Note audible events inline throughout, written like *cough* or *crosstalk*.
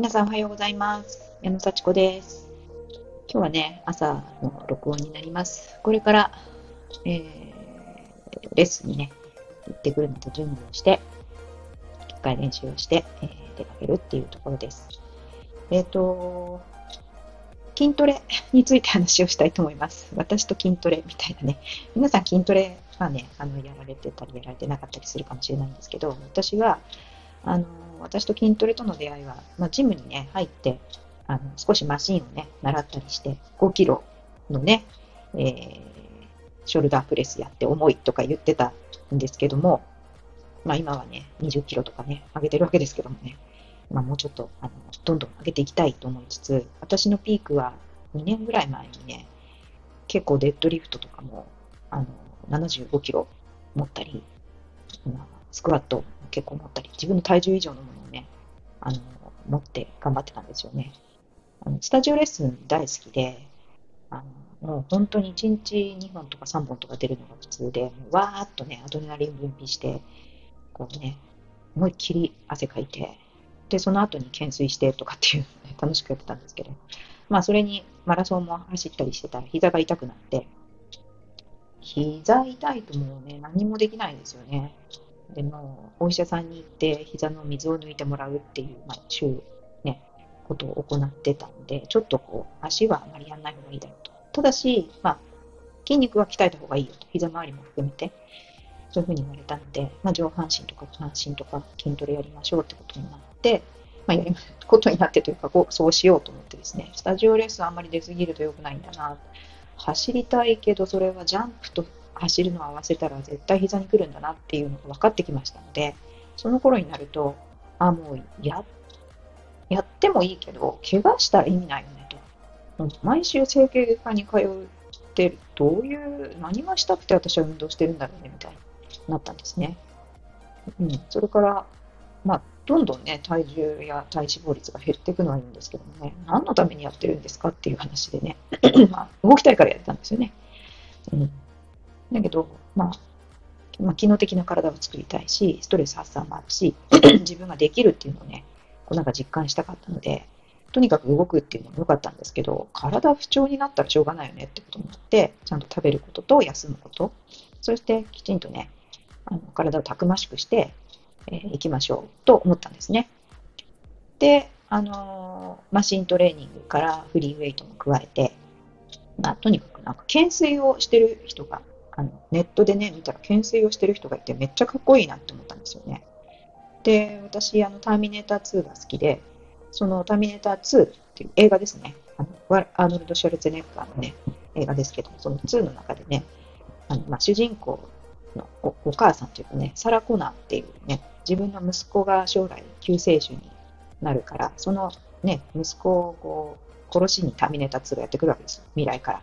皆さんおはようございます。矢野幸子です。今日はね、朝の録音になります。これから、えー、レッスンにね、行ってくるのと準備をして、一回練習をして、えー出かけるっていうところです。えっ、と、筋トレについて話をしたいと思います。私と筋トレみたいなね。皆さん筋トレはね、あの、やられてたりやられてなかったりするかもしれないんですけど、私は、あの、私と筋トレとの出会いは、まあ、ジムにね、入って、あの、少しマシンをね、習ったりして、5キロのね、えー、ショルダープレスやって重いとか言ってたんですけども、まあ今はね、20キロとかね、上げてるわけですけどもね、まあもうちょっと、あの、どんどん上げていきたいと思いつつ、私のピークは2年ぐらい前にね、結構デッドリフトとかも、あの、75キロ持ったり、スクワット結構持ったり、自分の体重以上のものをね、あの、持って頑張ってたんですよね。あのスタジオレッスン大好きで、あの、もう本当に1日2本とか3本とか出るのが普通で、わーっとね、アドレナリン分泌して、こうね、思いっきり汗かいて、で、その後に懸垂してとかっていうね、楽しくやってたんですけど、まあそれにマラソンも走ったりしてたら膝が痛くなって、膝痛いともうね、何もできないですよね。でも、お医者さんに行って、膝の水を抜いてもらうっていう、まあ、週、ね、ことを行ってたんで、ちょっとこう、足はあまりやんない方がいいだろうと。ただし、まあ、筋肉は鍛えた方がいいよと。膝周りも含めて、そういうふうに言われたので、まあ、上半身とか下半身とか筋トレやりましょうってことになって、まあ、やりますことになってというか、こうそうしようと思ってですね、スタジオレッスンあんまり出過ぎると良くないんだな。走りたいけど、それはジャンプと走るのを合わせたら絶対膝に来るんだなっていうのが分かってきましたので、その頃になると、あ、もうや、やってもいいけど、怪我したら意味ないよねと。毎週整形外科に通ってる、どういう、何がしたくて私は運動してるんだろうねみたいになったんですね。うん、それから、まあ、どんどんね、体重や体脂肪率が減っていくのはいいんですけどもね、何のためにやってるんですかっていう話でね、*clears throat* まあ、動きたいからやってたんですよね。うんだけど、まあ、まあ、機能的な体を作りたいし、ストレス発散もあるし、*clears throat* 自分ができるっていうのをね、こうなんか実感したかったので、とにかく動くっていうのも良かったんですけど、体不調になったらしょうがないよねってことになって、ちゃんと食べることと休むこと、そしてきちんとね、あの体をたくましくして、えー、きましょうと思ったんですね。で、あのー、マシントレーニングからフリーウェイトも加えて、まあ、とにかくなんか懸垂をしてる人があのネットでね、見たら懸垂をしてる人がいて、めっちゃかっこいいなって思ったんですよね。で、私、あの、ターミネーター2が好きで、そのターミネーター2っていう映画ですね。あのアーノルド・シュルツェネッガーのね、映画ですけど、その2の中でね、あのまあ、主人公のおお母さんというかね、サラ・コナーっていうね、自分の息子が将来救世主になるから、そのね、息子をこう殺しにターミネーター2がやってくるわけですよ、未来から。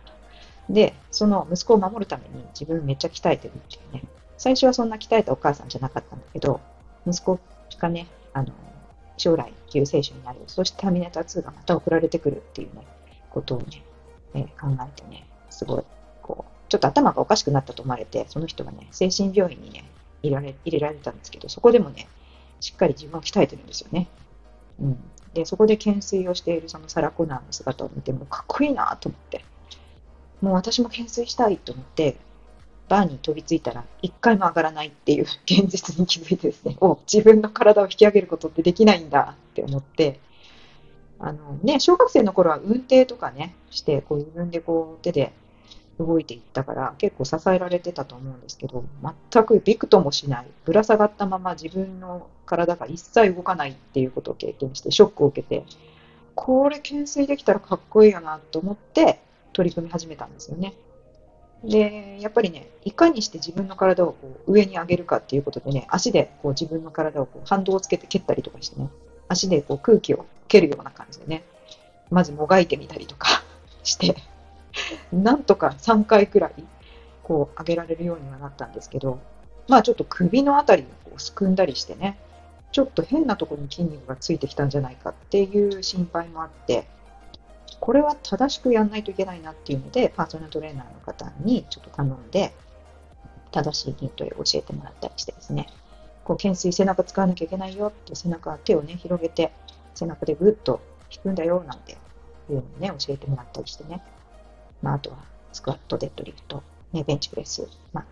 で、その息子を守るために自分めっちゃ鍛えてるっていうね。最初はそんな鍛えたお母さんじゃなかったんだけど、息子がね、あの、将来救世主になる。そしてターミネーター2がまた送られてくるっていうね、ことをね、えー、考えてね、すごい、こう、ちょっと頭がおかしくなったと思われて、その人がね、精神病院にね、入れられ入れられたんですけど、そこでもね、しっかり自分を鍛えてるんですよね。うん。で、そこで懸垂をしているそのサラ・コナーの姿を見て、もかっこいいなと思って。もう私も懸垂したいと思って、バーに飛びついたら一回も上がらないっていう *laughs* 現実に気づいてですね、お自分の体を引き上げることってできないんだって思って、あのね、小学生の頃は運転とかね、して、こう自分でこう手で動いていったから結構支えられてたと思うんですけど、全くびくともしない、ぶら下がったまま自分の体が一切動かないっていうことを経験してショックを受けて、これ懸垂できたらかっこいいよなと思って、取り組み始めたんですよね。で、やっぱりね、いかにして自分の体をこう上に上げるかっていうことでね、足でこう自分の体をこう反動をつけて蹴ったりとかしてね、足でこう空気を蹴るような感じでね、まずもがいてみたりとか *laughs* して、なんとか3回くらいこう上げられるようにはなったんですけど、まあちょっと首のあたりをこうすくんだりしてね、ちょっと変なところに筋肉がついてきたんじゃないかっていう心配もあって、これは正しくやんないといけないなっていうので、パーソナルトレーナーの方にちょっと頼んで、正しい筋トレを教えてもらったりしてですね、こう懸垂背中使わなきゃいけないよって背中、手をね、広げて、背中でぐっと引くんだよなんていうのをね、教えてもらったりしてね。まあ、あとはスクワット、デッドリフト、ね、ベンチプレス、まあ、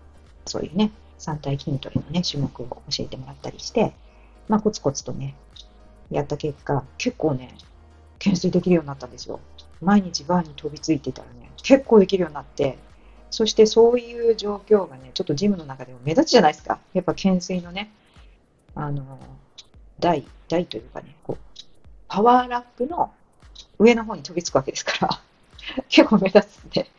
そういうね、三体筋トレのね、種目を教えてもらったりして、まあ、コツコツとね、やった結果、結構ね、懸垂できるようになったんですよ。毎日バーに飛びついてたらね、結構できるようになって、そしてそういう状況がね、ちょっとジムの中でも目立つじゃないですか。やっぱ懸垂のね、あの、台、台というかね、こう、パワーラップの上の方に飛びつくわけですから、*laughs* 結構目立つんで、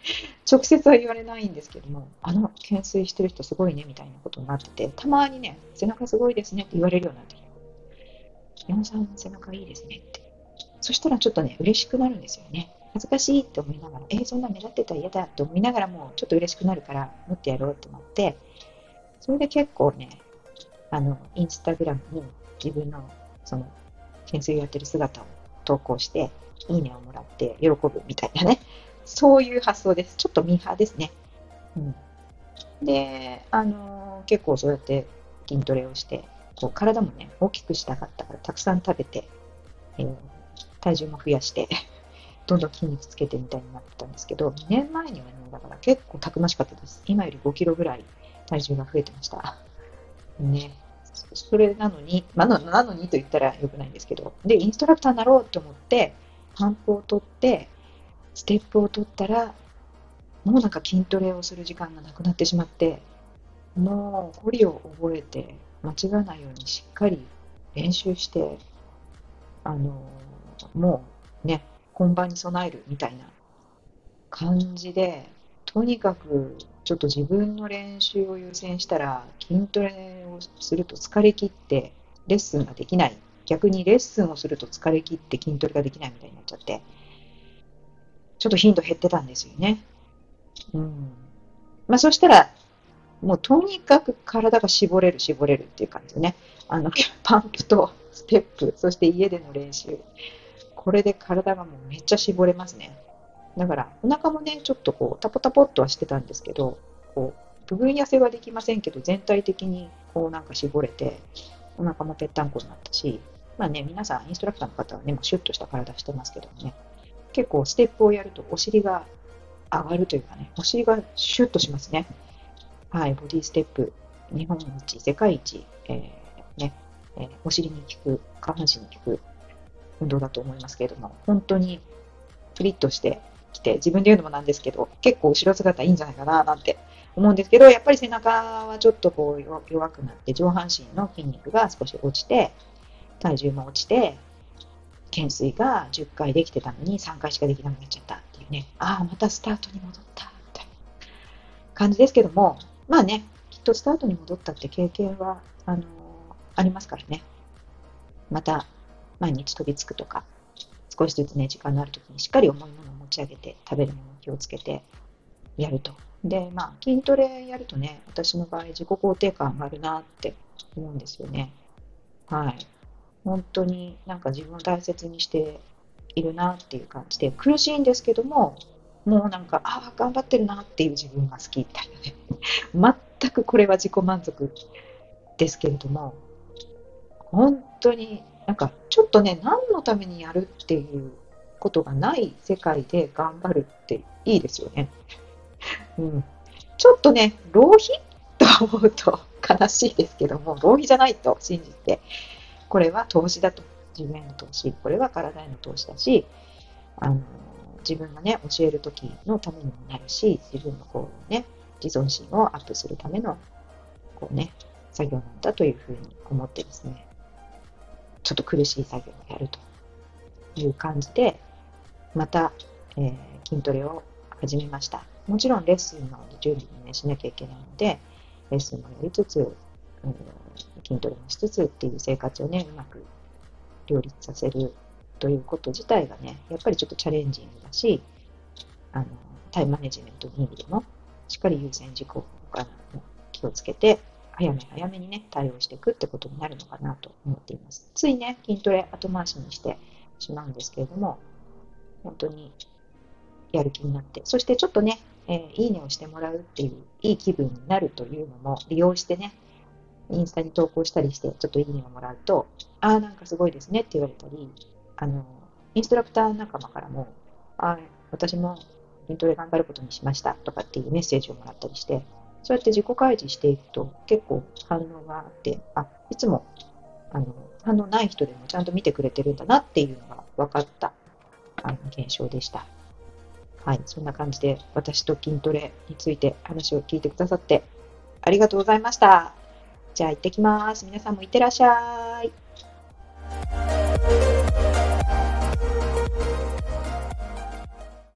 直接は言われないんですけども、あの、懸垂してる人すごいね、みたいなことになってて、たまにね、背中すごいですねって言われるようになってきて、山さん背中いいですねって。そしたらちょっとね、嬉しくなるんですよね。恥ずかしいって思いながら、えー、そんな目立ってたら嫌だって思いながらも、ちょっと嬉しくなるから、もっとやろうって思って、それで結構ね、あの、インスタグラムに自分の、その、懸垂やってる姿を投稿して、いいねをもらって喜ぶみたいなね。*laughs* そういう発想です。ちょっとミーハーですね。うん。で、あのー、結構そうやって筋トレをして、こう体もね、大きくしたかったから、たくさん食べて、えー、体重も増やして、*laughs* どんどん筋肉つけてみたいになったんですけど、2年前にはね、だから結構たくましかったです。今より5キロぐらい体重が増えてました。ね。それなのに、まあ、なのにと言ったらよくないんですけど、で、インストラクターになろうと思って、反布を取って、ステップを取ったら、もうなんか筋トレをする時間がなくなってしまって、もう、コリを覚えて、間違わないようにしっかり練習して、あの、もうね、本番に備えるみたいな感じで、とにかくちょっと自分の練習を優先したら、筋トレをすると疲れ切って、レッスンができない逆にレッスンをすると疲れ切って筋トレができないみたいになっちゃって、ちょっと頻度減ってたんですよね。うん。まあそしたら、もうとにかく体が絞れる、絞れるっていう感じでね。あの、パンプとステップ、そして家での練習。これで体がもうめっちゃ絞れますね。だから、お腹もね、ちょっとこう、タポタポっとはしてたんですけど、こう、部分痩せはできませんけど、全体的にこうなんか絞れて、お腹もぺったんこになったし、まあね、皆さん、インストラクターの方はね、もうシュッとした体してますけどもね、結構ステップをやるとお尻が上がるというかね、お尻がシュッとしますね。はい、ボディステップ、日本一、世界一、えー、ね、えー、お尻に効く、下半身に効く運動だと思いますけれども、本当にプリッとしてきて、自分で言うのもなんですけど、結構後ろ姿いいんじゃないかななんて思うんですけど、やっぱり背中はちょっとこう弱くなって、上半身の筋肉が少し落ちて、体重も落ちて、懸垂が10回できてたのに3回しかできなくなっちゃったっていうね、ああ、またスタートに戻ったみたいな感じですけども、まあね、きっとスタートに戻ったって経験は、あのー、ありますからね。また、毎日飛びつくとか、少しずつね、時間のある時にしっかり重いものを持ち上げて、食べるものを気をつけてやると。で、まあ、筋トレやるとね、私の場合、自己肯定感上がるなって思うんですよね。はい。本当になんか自分を大切にしているなっていう感じで、苦しいんですけども、もうなんか、ああ、頑張ってるなっていう自分が好きみたいなね。*laughs* 全くこれは自己満足ですけれども、本当になんかちょっとね、何のためにやるっていうことがない世界で頑張るっていいですよね。うん、ちょっとね、浪費と思うと悲しいですけども、浪費じゃないと信じてこれは投資だと。自分への投資。これは体への投資だし、あの、自分がね、教える時のためにもなるし、自分のこうね、自尊心をアップするための、こうね、作業なんだというふうに思ってですね、ちょっと苦しい作業をやるという感じで、また、えー、筋トレを始めました。もちろんレッスンの準備もね、しなきゃいけないので、レッスンもやりつつ、うん、筋トレもしつつっていう生活をね、うまく両立させるということ自体がね、やっぱりちょっとチャレンジングだし、あの、タイムマネジメントの意味でも、しっかり優先事項から気をつけて、早め早めにね、対応していくってことになるのかなと思っています。ついね、筋トレ後回しにしてしまうんですけれども、本当にやる気になって、そしてちょっとね、えー、いいねをしてもらうっていういい気分になるというのも利用してね、インスタに投稿したりして、ちょっといいねをもらうと、ああ、なんかすごいですねって言われたり、あの、インストラクター仲間からも、あ私も筋トレ頑張ることにしましたとかっていうメッセージをもらったりして、そうやって自己開示していくと結構反応があって、あ、いつもあの反応ない人でもちゃんと見てくれてるんだなっていうのが分かったあの現象でした。はい、そんな感じで私と筋トレについて話を聞いてくださってありがとうございました。じゃあ行ってきます。皆さんも行ってらっしゃい。